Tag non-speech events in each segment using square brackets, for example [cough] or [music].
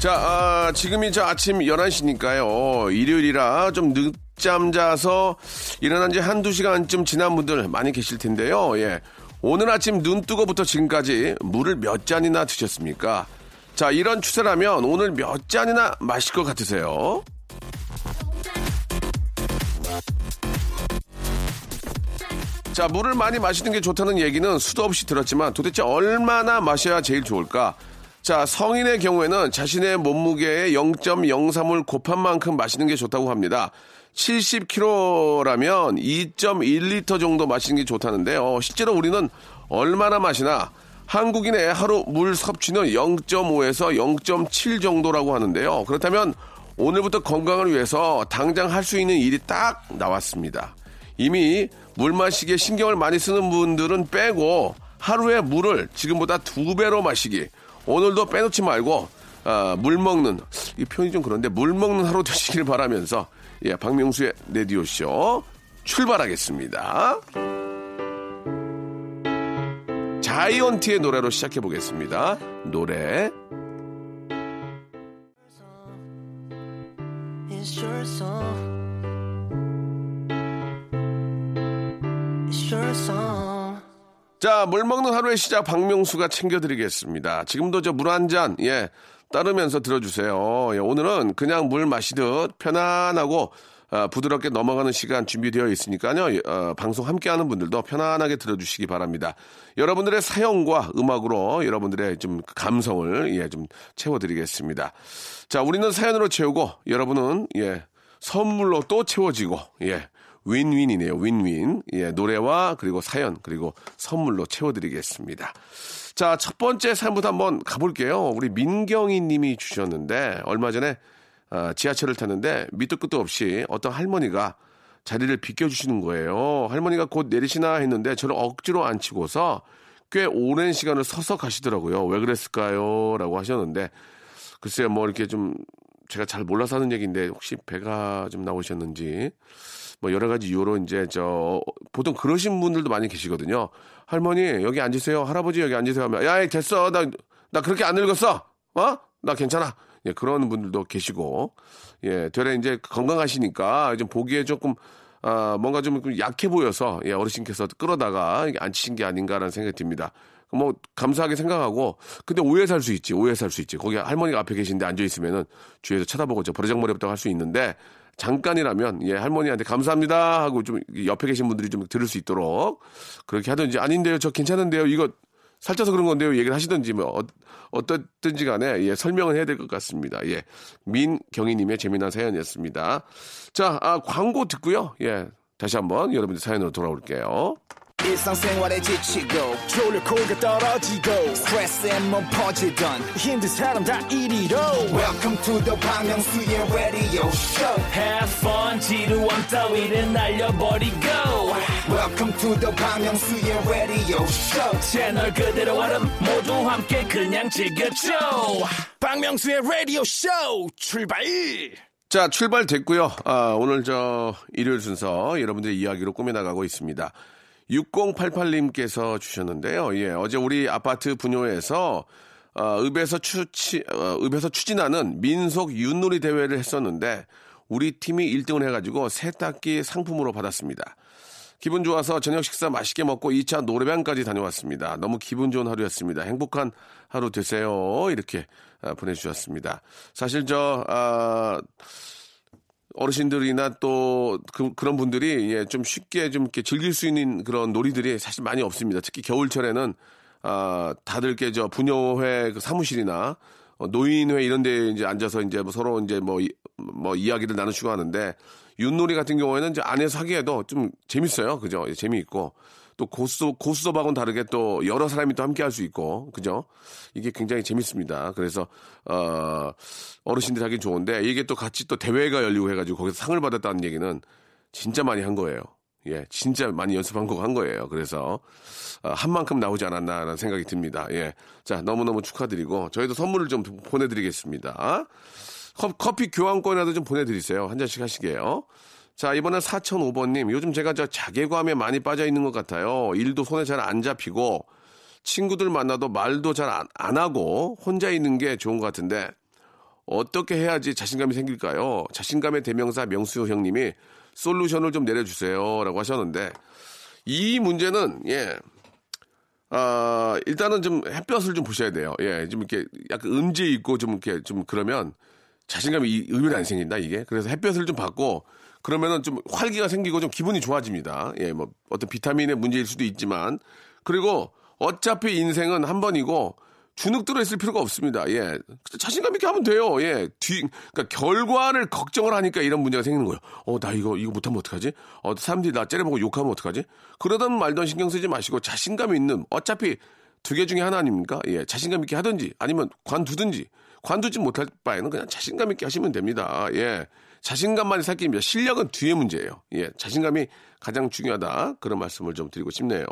자 아, 지금이 저 아침 11시니까요 일요일이라 좀 늦잠 자서 일어난 지 한두 시간쯤 지난 분들 많이 계실 텐데요 예 오늘 아침 눈 뜨고부터 지금까지 물을 몇 잔이나 드셨습니까 자, 이런 추세라면 오늘 몇 잔이나 마실 것 같으세요? 자, 물을 많이 마시는 게 좋다는 얘기는 수도 없이 들었지만 도대체 얼마나 마셔야 제일 좋을까? 자, 성인의 경우에는 자신의 몸무게의 0.03을 곱한 만큼 마시는 게 좋다고 합니다. 70kg라면 2.1리터 정도 마시는 게 좋다는데요. 실제로 우리는 얼마나 마시나? 한국인의 하루 물 섭취는 0.5에서 0.7 정도라고 하는데요. 그렇다면 오늘부터 건강을 위해서 당장 할 수 있는 일이 딱 나왔습니다. 이미 물 마시기에 신경을 많이 쓰는 분들은 빼고 하루에 물을 지금보다 두 배로 마시기. 오늘도 빼놓지 말고 아, 물 먹는 이 표현이 좀 그런데 물 먹는 하루 되시길 바라면서 예, 박명수의 레디오 쇼 출발하겠습니다. 자이언티의 노래로 시작해 보겠습니다. 노래. 자, 물 먹는 하루의 시작 박명수가 챙겨드리겠습니다. 지금도 저 물 한 잔, 예, 따르면서 들어주세요. 예, 오늘은 그냥 물 마시듯 편안하고 아, 부드럽게 넘어가는 시간 준비되어 있으니까요. 예, 어, 방송 함께하는 분들도 편안하게 들어주시기 바랍니다. 여러분들의 사연과 음악으로 여러분들의 좀 감성을 예, 좀 채워드리겠습니다. 자, 우리는 사연으로 채우고 여러분은 예, 선물로 또 채워지고 예. 윈윈이네요. 윈윈. 예, 노래와 그리고 사연 그리고 선물로 채워드리겠습니다. 자, 첫 번째 사연부터 한번 가볼게요. 우리 민경희 님이 주셨는데 얼마 전에 아, 지하철을 탔는데 밑도 끝도 없이 어떤 할머니가 자리를 비켜주시는 거예요. 할머니가 곧 내리시나 했는데 저를 억지로 앉히고서 꽤 오랜 시간을 서서 가시더라고요. 왜 그랬을까요? 라고 하셨는데 글쎄요, 뭐 이렇게 좀 제가 잘 몰라서 하는 얘기인데 혹시 배가 좀 나오셨는지 뭐 여러 가지 이유로 이제 저 보통 그러신 분들도 많이 계시거든요. 할머니 여기 앉으세요. 할아버지 여기 앉으세요 하면 야 됐어 나 나 그렇게 안 늙었어. 어? 나 괜찮아. 예, 그런 분들도 계시고 예 되레 이제 건강하시니까 좀 보기에 조금 아 뭔가 좀 약해 보여서 예 어르신께서 끌어다가 앉히신 게 아닌가라는 생각이 듭니다. 뭐 감사하게 생각하고 근데 오해 살 수 있지 오해 살 수 있지. 거기 할머니가 앞에 계신데 앉아 있으면은 주위에서 쳐다보고 저 버르장머리부터 할 수 있는데 잠깐이라면 예 할머니한테 감사합니다 하고 좀 옆에 계신 분들이 좀 들을 수 있도록 그렇게 하든지 아닌데요 저 괜찮은데요 이거 살쪄서 그런 건데요 얘기를 하시든지 뭐 어, 어떻든지 간에 예 설명을 해야 될 것 같습니다. 예 민경희님의 재미난 사연이었습니다. 자 아, 광고 듣고요. 예 다시 한번 여러분들 사연으로 돌아올게요. 일상생활에 지치고, 졸려 코가 떨어지고, 스트레스에 몸 퍼지던, 힘든 사람 다 이리로. welcome to the Bang Myung-soo's radio show Have fun 지루함 따위를 날려버리고 welcome to the Bang Myung-soo's radio show 채널 그대로 얼음 모두 함께 그냥 즐겨줘 박명수의 라디오 쇼 출발 자, 출발됐고요. 아, 오늘 저 일요일 순서 여러분들의 이야기로 꾸며나가고 있습니다. 6088님께서 주셨는데요. 예, 어제 우리 아파트 분뇨에서 어, 읍에서 추치, 어, 읍에서 추진하는 민속 윷놀이 대회를 했었는데 우리 팀이 1등을 해가지고 세탁기 상품으로 받았습니다. 기분 좋아서 저녁 식사 맛있게 먹고 2차 노래방까지 다녀왔습니다. 너무 기분 좋은 하루였습니다. 행복한 하루 되세요. 이렇게 아, 보내주셨습니다. 사실 저, 아, 어 르신들이나 또 그, 런 분들이 예, 좀 쉽게 좀 이렇게 즐길 수 있는 그런 놀이들이 사실 많이 없습니다. 특히 겨울철에는 아, 다들 께저 분녀회 그 사무실이나 어, 노인회 이런 데 이제 앉아서 이제 뭐 서로 이제 뭐, 이- 뭐 이야기를 나누시고 하는데 윷놀이 같은 경우에는 이제 안에서 하기에도 좀 재밌어요. 그죠? 예, 재미있고 또 고수, 고수섭하고는 다르게 또 여러 사람이 또 함께 할 수 있고, 그죠? 이게 굉장히 재밌습니다. 그래서, 어, 어르신들이 하긴 좋은데, 이게 또 같이 또 대회가 열리고 해가지고 거기서 상을 받았다는 얘기는 진짜 많이 한 거예요. 예, 진짜 많이 연습한 거 한 거예요. 그래서, 어, 한 만큼 나오지 않았나라는 생각이 듭니다. 예. 자, 너무너무 축하드리고, 저희도 선물을 좀 보내드리겠습니다. 커- 커피 교환권이라도 좀 보내드리세요. 한 잔씩 하시게요. 자, 이번엔 4005번님. 요즘 제가 저 자괴감에 많이 빠져 있는 것 같아요. 일도 손에 잘 안 잡히고, 친구들 만나도 말도 잘안 하고, 혼자 있는 게 좋은 것 같은데, 어떻게 해야지 자신감이 생길까요? 자신감의 대명사 명수 형님이 솔루션을 좀 내려주세요. 라고 하셨는데, 이 문제는, 예, 아, 일단은 좀 햇볕을 좀 보셔야 돼요. 예, 좀 이렇게 약간 음지 있고 좀 이렇게 좀 그러면 자신감이 이- 의외로 안 생긴다, 이게. 그래서 햇볕을 좀 받고 그러면은 좀 활기가 생기고 좀 기분이 좋아집니다. 예, 뭐 어떤 비타민의 문제일 수도 있지만 그리고 어차피 인생은 한 번이고 주눅 들어 있을 필요가 없습니다. 예. 자신감 있게 하면 돼요. 예. 뒤, 그러니까 결과를 걱정을 하니까 이런 문제가 생기는 거예요. 어, 나 이거, 이거 못하면 어떡하지? 어, 사람들이 나 째려보고 욕하면 어떡하지? 그러던 말던 신경 쓰지 마시고 자신감 있는, 어차피 두 개 중에 하나 아닙니까? 예. 자신감 있게 하든지 아니면 관두든지 관두지 못할 바에는 그냥 자신감 있게 하시면 됩니다. 예. 자신감만이 살 길입니다. 실력은 뒤에 문제예요. 예. 자신감이 가장 중요하다. 그런 말씀을 좀 드리고 싶네요.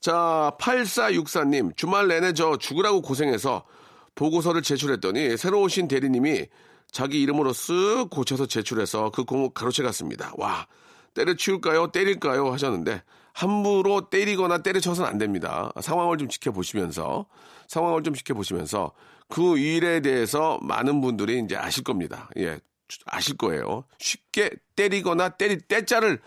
자, 8464님, 주말 내내 저 죽으라고 고생해서 보고서를 제출했더니 새로 오신 대리님이 자기 이름으로 쓱 고쳐서 제출해서 그 공을 가로채 갔습니다. 와, 때려치울까요? 때릴까요? 하셨는데, 함부로 때리거나 때려쳐서는 안 됩니다. 상황을 좀 지켜보시면서, 상황을 좀 지켜보시면서, 그 일에 대해서 많은 분들이 이제 아실 겁니다. 예, 아실 거예요. 쉽게 때리거나 때리, 때자를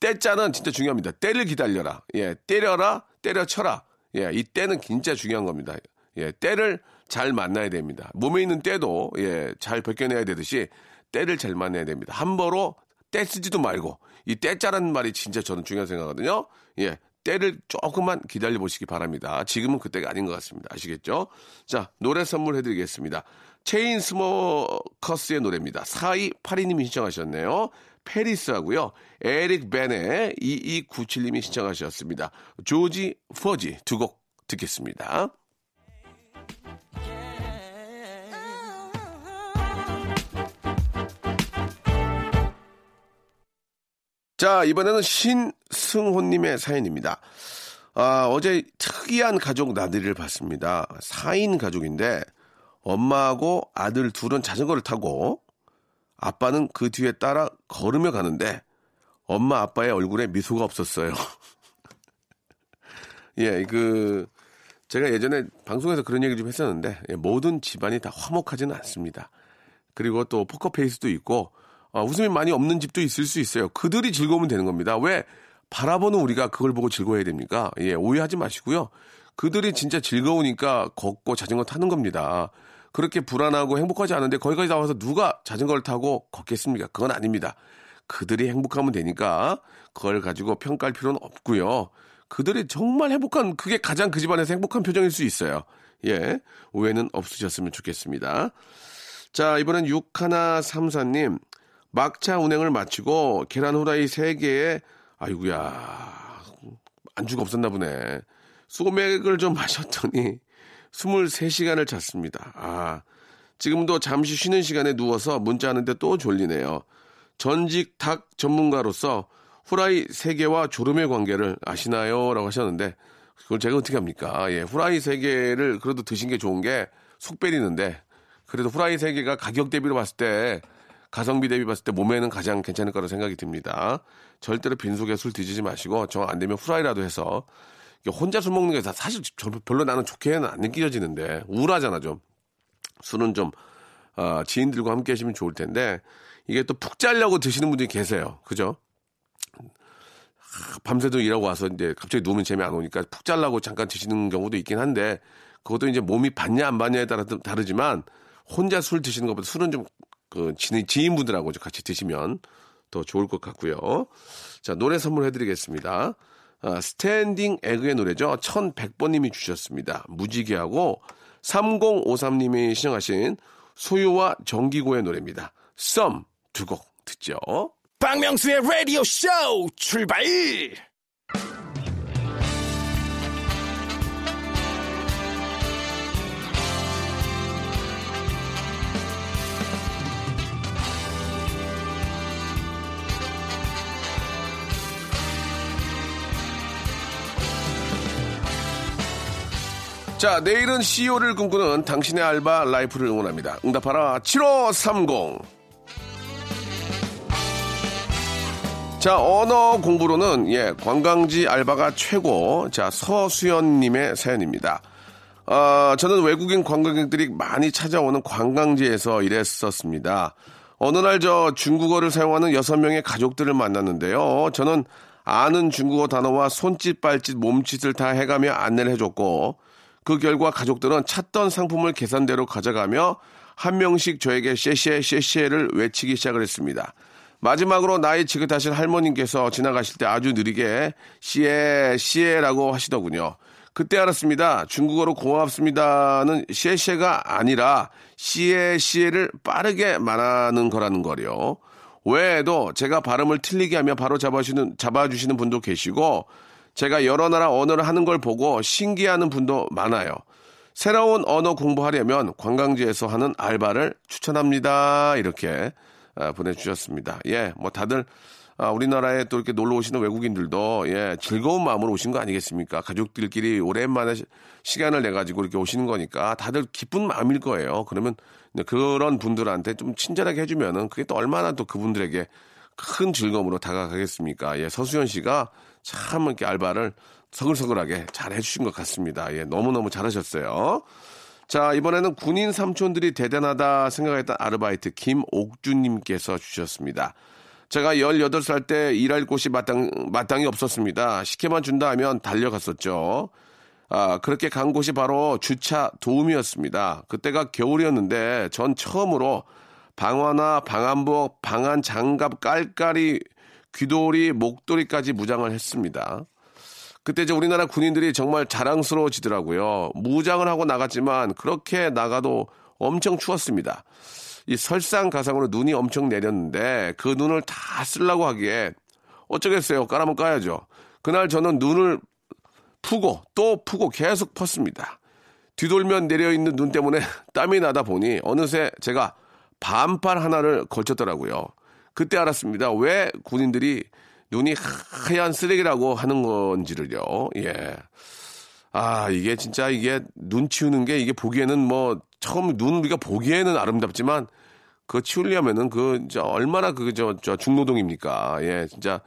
때자는 진짜 중요합니다. 때를 기다려라. 예, 때려라, 때려쳐라. 예, 이 때는 진짜 중요한 겁니다. 예, 때를 잘 만나야 됩니다. 몸에 있는 때도 예, 잘 벗겨내야 되듯이 때를 잘 만나야 됩니다. 함부로 때 쓰지도 말고 이 때자라는 말이 진짜 저는 중요한 생각하거든요. 예, 때를 조금만 기다려 보시기 바랍니다. 지금은 그때가 아닌 것 같습니다. 아시겠죠? 자, 노래 선물해 드리겠습니다. 체인스모커스의 노래입니다. 4282님이 신청하셨네요. Paris하고요. 에릭 베네의 2297님이 신청하셨습니다. 조지 포지 두 곡 듣겠습니다. 자, 이번에는 신승호님의 사연입니다. 아, 어제 특이한 가족 나들이를 봤습니다. 4인 가족인데, 엄마하고 아들 둘은 자전거를 타고, 아빠는 그 뒤에 따라 걸으며 가는데, 엄마 아빠의 얼굴에 미소가 없었어요. [laughs] 예, 그, 제가 예전에 방송에서 그런 얘기 좀 했었는데, 예, 모든 집안이 다 화목하지는 않습니다. 그리고 또 포커페이스도 있고, 어, 웃음이 많이 없는 집도 있을 수 있어요. 그들이 즐거우면 되는 겁니다. 왜 바라보는 우리가 그걸 보고 즐거워야 됩니까? 예, 오해하지 마시고요. 그들이 진짜 즐거우니까 걷고 자전거 타는 겁니다. 그렇게 불안하고 행복하지 않은데 거기까지 나와서 누가 자전거를 타고 걷겠습니까? 그건 아닙니다. 그들이 행복하면 되니까 그걸 가지고 평가할 필요는 없고요. 그들이 정말 행복한 그게 가장 그 집안에서 행복한 표정일 수 있어요. 예, 오해는 없으셨으면 좋겠습니다. 자, 이번엔 6134님. 막차 운행을 마치고 계란 후라이 3개에 아이구야 안주가 없었나 보네. 소맥을 좀 [laughs] 마셨더니 23시간을 잤습니다. 아, 지금도 잠시 쉬는 시간에 누워서 문자하는데 또 졸리네요. 전직 닭 전문가로서 후라이 3개와 조름의 관계를 아시나요? 라고 하셨는데 그걸 제가 어떻게 합니까? 예, 후라이 3개를 그래도 드신 게 좋은 게속 베리는데 그래도 후라이 3개가 가격 대비로 봤을 때 가성비 대비 봤을 때 몸에는 가장 괜찮을 거라고 생각이 듭니다. 절대로 빈속에 술 드시지 마시고 정 안 되면 후라이라도 해서 혼자 술 먹는 게 사실 저- 별로 나는 좋게는 안 느껴지는데 우울하잖아 좀 술은 좀 어, 지인들과 함께 하시면 좋을 텐데 이게 또 푹 자려고 드시는 분들이 계세요. 그죠? 아, 밤새도 일하고 와서 이제 갑자기 누우면 재미 안 오니까 푹 자려고 잠깐 드시는 경우도 있긴 한데 그것도 이제 몸이 받냐 안 받냐에 따라 좀 다르지만 혼자 술 드시는 것보다 술은 좀 그 지인분들하고 좀 같이 드시면 더 좋을 것 같고요. 자 노래 선물해드리겠습니다. 아, 스탠딩 에그의 노래죠. 1100번님이 주셨습니다. 무지개하고 3053님이 신청하신 소유와 정기고의 노래입니다. 썸 두 곡 듣죠. 박명수의 라디오 쇼 출발 자, 내일은 CEO를 꿈꾸는 당신의 알바 라이프를 응원합니다. 응답하라 7530. 자, 언어 공부로는 예, 관광지 알바가 최고. 자, 서수연 님의 사연입니다. 어, 저는 외국인 관광객들이 많이 찾아오는 관광지에서 일했었습니다. 어느 날 저 중국어를 사용하는 여섯 명의 가족들을 만났는데요. 저는 아는 중국어 단어와 손짓, 발짓, 몸짓을 다 해가며 안내를 해줬고, 그 결과 가족들은 찾던 상품을 계산대로 가져가며 한 명씩 저에게 셰셰 셰셰를 외치기 시작을 했습니다. 마지막으로 나이 지긋하신 할머님께서 지나가실 때 아주 느리게 시에 시에라고 하시더군요. 그때 알았습니다. 중국어로 고맙습니다는 시에시에가 아니라 시에 시에를 빠르게 말하는 거라는 거요. 외에도 제가 발음을 틀리게 하면 바로 잡아주시는, 잡아주시는 분도 계시고 제가 여러 나라 언어를 하는 걸 보고 신기해하는 분도 많아요. 새로운 언어 공부하려면 관광지에서 하는 알바를 추천합니다. 이렇게 아, 보내주셨습니다. 예, 뭐 다들 아, 우리나라에 또 이렇게 놀러 오시는 외국인들도 예, 즐거운 마음으로 오신 거 아니겠습니까? 가족들끼리 오랜만에 시, 간을 내 가지고 이렇게 오시는 거니까 다들 기쁜 마음일 거예요. 그러면 그런 분들한테 좀 친절하게 해주면은 그게 또 얼마나 또 그분들에게 큰 즐거움으로 다가가겠습니까? 예, 서수연 씨가 참 이렇게 알바를 서글서글하게 잘 해주신 것 같습니다. 예, 너무너무 잘하셨어요. 자, 이번에는 군인 삼촌들이 대단하다 생각했던 아르바이트 김옥주님께서 주셨습니다. 제가 18살 때 일할 곳이 마땅, 마땅히 없었습니다. 식혜만 준다 하면 달려갔었죠. 아, 그렇게 간 곳이 바로 주차 도움이었습니다. 그때가 겨울이었는데 전 처음으로 방화나 방한복, 방한 장갑, 깔깔이, 귀돌이, 목도리까지 무장을 했습니다. 그때 이제 우리나라 군인들이 정말 자랑스러워지더라고요. 무장을 하고 나갔지만 그렇게 나가도 엄청 추웠습니다. 이 설상가상으로 눈이 엄청 내렸는데 그 눈을 다 쓰려고 하기에 어쩌겠어요. 까라면 까야죠. 그날 저는 눈을 푸고 또 푸고 계속 펐습니다. 뒤돌면 내려있는 눈 때문에 [laughs] 땀이 나다 보니 어느새 제가 반팔 하나를 걸쳤더라고요. 그때 알았습니다. 왜 군인들이 눈이 하얀 쓰레기라고 하는 건지를요. 예. 아, 이게 진짜 이게 눈 치우는 게 이게 보기에는 뭐 처음 눈 우리가 보기에는 아름답지만 그거 치우려면은 그, 저, 얼마나 그, 저, 저, 중노동입니까? 예, 진짜,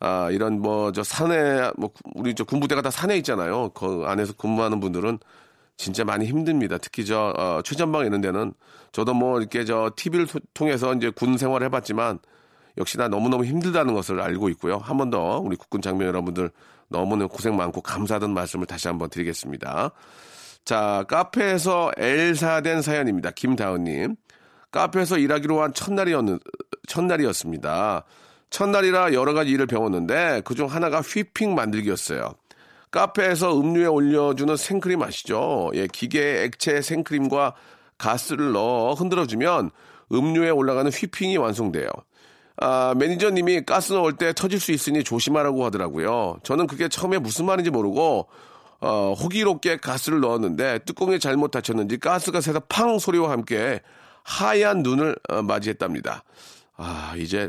아, 이런 뭐, 저, 산에, 뭐, 우리 저 군부대가 다 산에 있잖아요. 그 안에서 근무하는 분들은 진짜 많이 힘듭니다. 특히 저, 어, 최전방 이런 데는 저도 뭐, 이렇게 저, TV를 통해서 이제 군 생활을 해봤지만 역시나 너무너무 힘들다는 것을 알고 있고요. 한 번 더 우리 국군 장병 여러분들 너무너무 고생 많고 감사하다는 말씀을 다시 한번 드리겠습니다. 자, 카페에서 엘사된 사연입니다. 김다은님. 카페에서 일하기로 한 첫날이었, 첫날이었습니다. 첫날이라 여러 가지 일을 배웠는데 그중 하나가 휘핑 만들기였어요. 카페에서 음료에 올려주는 생크림 아시죠? 예, 기계에 액체 생크림과 가스를 넣어 흔들어주면 음료에 올라가는 휘핑이 완성돼요. 아, 매니저님이 가스 넣을 때 터질 수 있으니 조심하라고 하더라고요. 저는 그게 처음에 무슨 말인지 모르고 어, 호기롭게 가스를 넣었는데 뚜껑이 잘못 닫혔는지 가스가 새서 팡 소리와 함께 하얀 눈을 어, 맞이했답니다. 아, 이제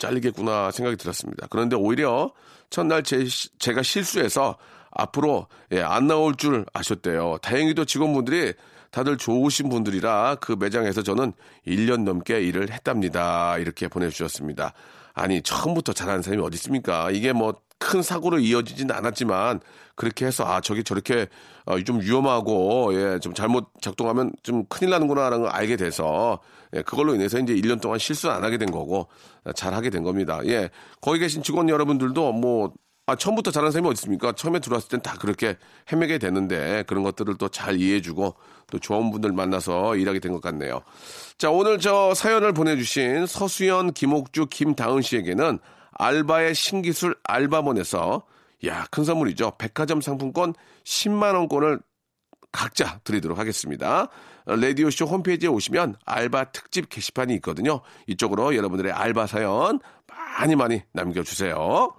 잘리겠구나 생각이 들었습니다. 그런데 오히려 첫날 제, 제가 실수해서 앞으로 예, 안 나올 줄 아셨대요. 다행히도 직원분들이 다들 좋으신 분들이라 그 매장에서 저는 1년 넘게 일을 했답니다. 이렇게 보내주셨습니다. 아니, 처음부터 잘하는 사람이 어디 있습니까? 이게 뭐 큰 사고로 이어지진 않았지만 그렇게 해서 아 저게 저렇게 어, 좀 위험하고 예 좀 잘못 작동하면 좀 큰일 나는구나라는 걸 알게 돼서 예 그걸로 인해서 이제 1년 동안 실수 안 하게 된 거고 잘 하게 된 겁니다. 예 거기 계신 직원 여러분들도 뭐 아, 처음부터 잘하는 사람이 어디 있습니까? 처음에 들어왔을 땐 다 그렇게 헤매게 되는데 그런 것들을 또 잘 이해해주고 또 좋은 분들 만나서 일하게 된 것 같네요. 자, 오늘 저 사연을 보내주신 서수연, 김옥주, 김다은 씨에게는 알바의 신기술 알바몬에서 야, 큰 선물이죠. 백화점 상품권 10만원권을 각자 드리도록 하겠습니다. 레디오쇼 홈페이지에 오시면 알바 특집 게시판이 있거든요. 이쪽으로 여러분들의 알바 사연 많이 많이 남겨주세요.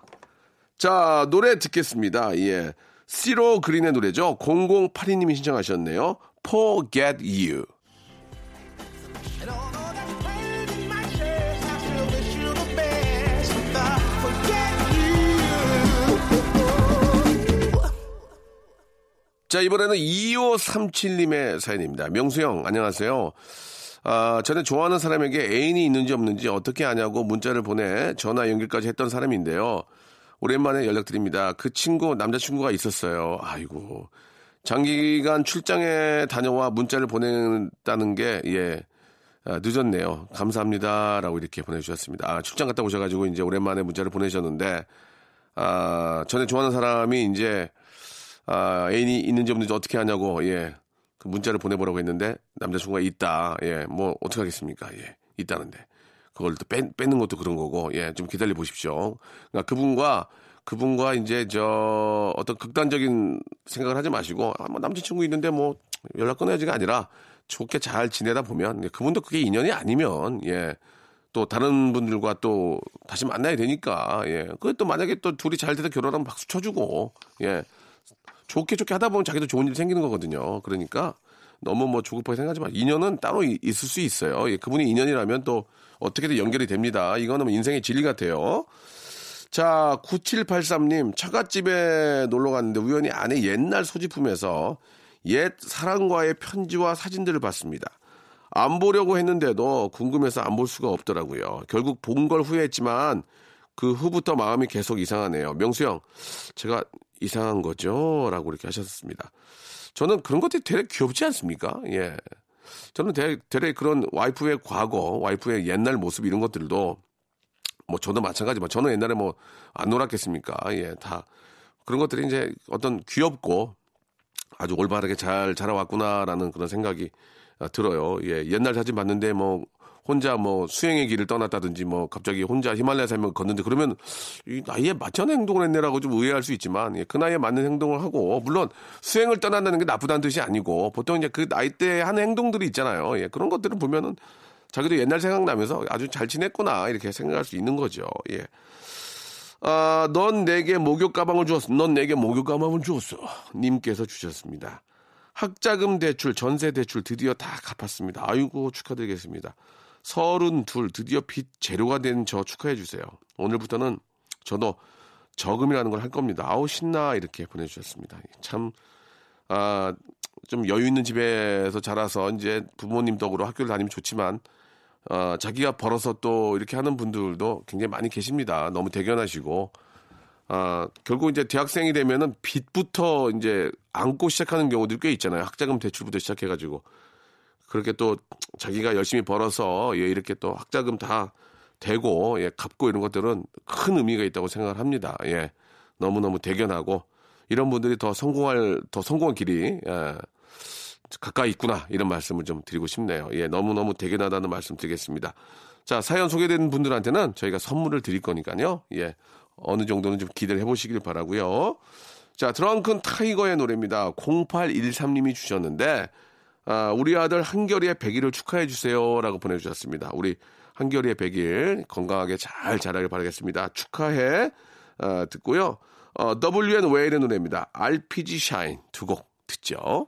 자, 노래 듣겠습니다. 예. 시로 그린의 노래죠. 0082님이 신청하셨네요. Forget You. 자, 이번에는 2537님의 사연입니다. 명수형, 안녕하세요. 아, 전에 좋아하는 사람에게 애인이 있는지 없는지 어떻게 아냐고 문자를 보내 전화 연결까지 했던 사람인데요. 오랜만에 연락드립니다. 그 친구, 남자친구가 있었어요. 아이고. 장기간 출장에 다녀와 문자를 보낸다는 게, 예, 아, 늦었네요. 감사합니다. 라고 이렇게 보내주셨습니다. 아, 출장 갔다 오셔가지고 이제 오랜만에 문자를 보내셨는데, 아, 전에 좋아하는 사람이 이제, 아, 애인이 있는지 없는지 어떻게 하냐고, 예, 그 문자를 보내보라고 했는데, 남자친구가 있다. 예, 뭐, 어떻게 하겠습니까? 예, 있다는데. 그걸 또 뺀, 뺏는 것도 그런 거고, 예, 좀 기다려 보십시오. 그러니까 그분과, 그분과 이제 저 어떤 극단적인 생각을 하지 마시고, 아, 뭐 남자친구 있는데 뭐 연락 끊어야지가 아니라 좋게 잘 지내다 보면, 예, 그분도 그게 인연이 아니면, 예, 또 다른 분들과 또 다시 만나야 되니까, 예, 그게 또 만약에 또 둘이 잘 돼서 결혼하면 박수 쳐주고, 예, 좋게 좋게 하다 보면 자기도 좋은 일이 생기는 거거든요. 그러니까 너무 뭐 조급하게 생각하지 마. 인연은 따로 이- 있을 수 있어요. 예, 그분이 인연이라면 또 어떻게든 연결이 됩니다. 이거는 뭐 인생의 진리 같아요. 자, 9783님, 처갓집에 놀러 갔는데 우연히 아내 옛날 소지품에서 옛 사랑과의 편지와 사진들을 봤습니다. 안 보려고 했는데도 궁금해서 안 볼 수가 없더라고요. 결국 본 걸 후회했지만 그 후부터 마음이 계속 이상하네요. 명수 형, 제가 이상한 거죠? 라고 이렇게 하셨습니다. 저는 그런 것들이 되게 귀엽지 않습니까? 예. 저는 되게, 되게 그런 와이프의 과거, 와이프의 옛날 모습 이런 것들도 뭐 저도 마찬가지지만 저는 옛날에 뭐 안 놀았겠습니까? 예, 다 그런 것들이 이제 어떤 귀엽고 아주 올바르게 잘 자라왔구나라는 그런 생각이 아, 들어요. 예, 옛날 사진 봤는데 뭐 혼자 뭐 수행의 길을 떠났다든지 뭐 갑자기 혼자 히말라야 산맥을 걷는데 그러면 이 나이에 맞지 않은 행동을 했네라고 좀 의아할 수 있지만 예, 그 나이에 맞는 행동을 하고 물론 수행을 떠난다는 게 나쁘다는 뜻이 아니고 보통 이제 그 나이 때 하는 행동들이 있잖아요. 예, 그런 것들을 보면은 자기도 옛날 생각나면서 아주 잘 지냈구나 이렇게 생각할 수 있는 거죠. 예. 아, 넌 내게 목욕 가방을 주었어. 넌 내게 목욕 가방을 주었어. 님께서 주셨습니다. 학자금 대출, 전세 대출 드디어 다 갚았습니다. 아이고 축하드리겠습니다. 서른 둘 드디어 빚 제로가 된 저 축하해 주세요. 오늘부터는 저도 저금이라는 걸 할 겁니다. 아우 신나 이렇게 보내주셨습니다. 참 아, 좀 여유 있는 집에서 자라서 이제 부모님 덕으로 학교를 다니면 좋지만 어, 자기가 벌어서 또 이렇게 하는 분들도 굉장히 많이 계십니다. 너무 대견하시고 아, 결국 이제 대학생이 되면은 빚부터 이제 안고 시작하는 경우들이 꽤 있잖아요. 학자금 대출부터 시작해가지고 그렇게 또 자기가 열심히 벌어서 예, 이렇게 또 학자금 다 대고 예, 갚고 이런 것들은 큰 의미가 있다고 생각을 합니다. 예, 너무 너무 대견하고 이런 분들이 더 성공할 더 성공한 길이 예, 가까이 있구나 이런 말씀을 좀 드리고 싶네요. 예, 너무 너무 대견하다는 말씀 드리겠습니다. 자 사연 소개된 분들한테는 저희가 선물을 드릴 거니까요. 예, 어느 정도는 좀 기대를 해 보시길 바라고요. 자 드렁큰 타이거의 노래입니다. 0813님이 주셨는데 아, 우리 아들 한결이의 100일을 축하해 주세요라고 보내주셨습니다. 우리 한결이의 100일 건강하게 잘 자라길 바라겠습니다. 축하해 아, 듣고요. 어, WN 웨일의 노래입니다. RPG 샤인 두 곡 듣죠.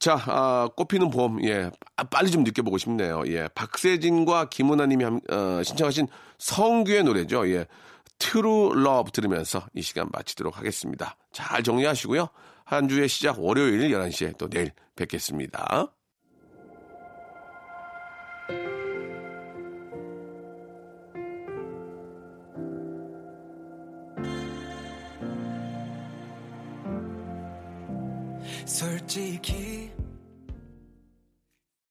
자, 아, 꽃피는 봄, 예, 아, 빨리 좀 느껴보고 싶네요. 예, 박세진과 김은아 님이 함- 어, 신청하신 성규의 노래죠. 예, True Love 들으면서 이 시간 마치도록 하겠습니다. 잘 정리하시고요. 한 주의 시작 월요일 11시에 또 내일 뵙겠습니다. 솔직히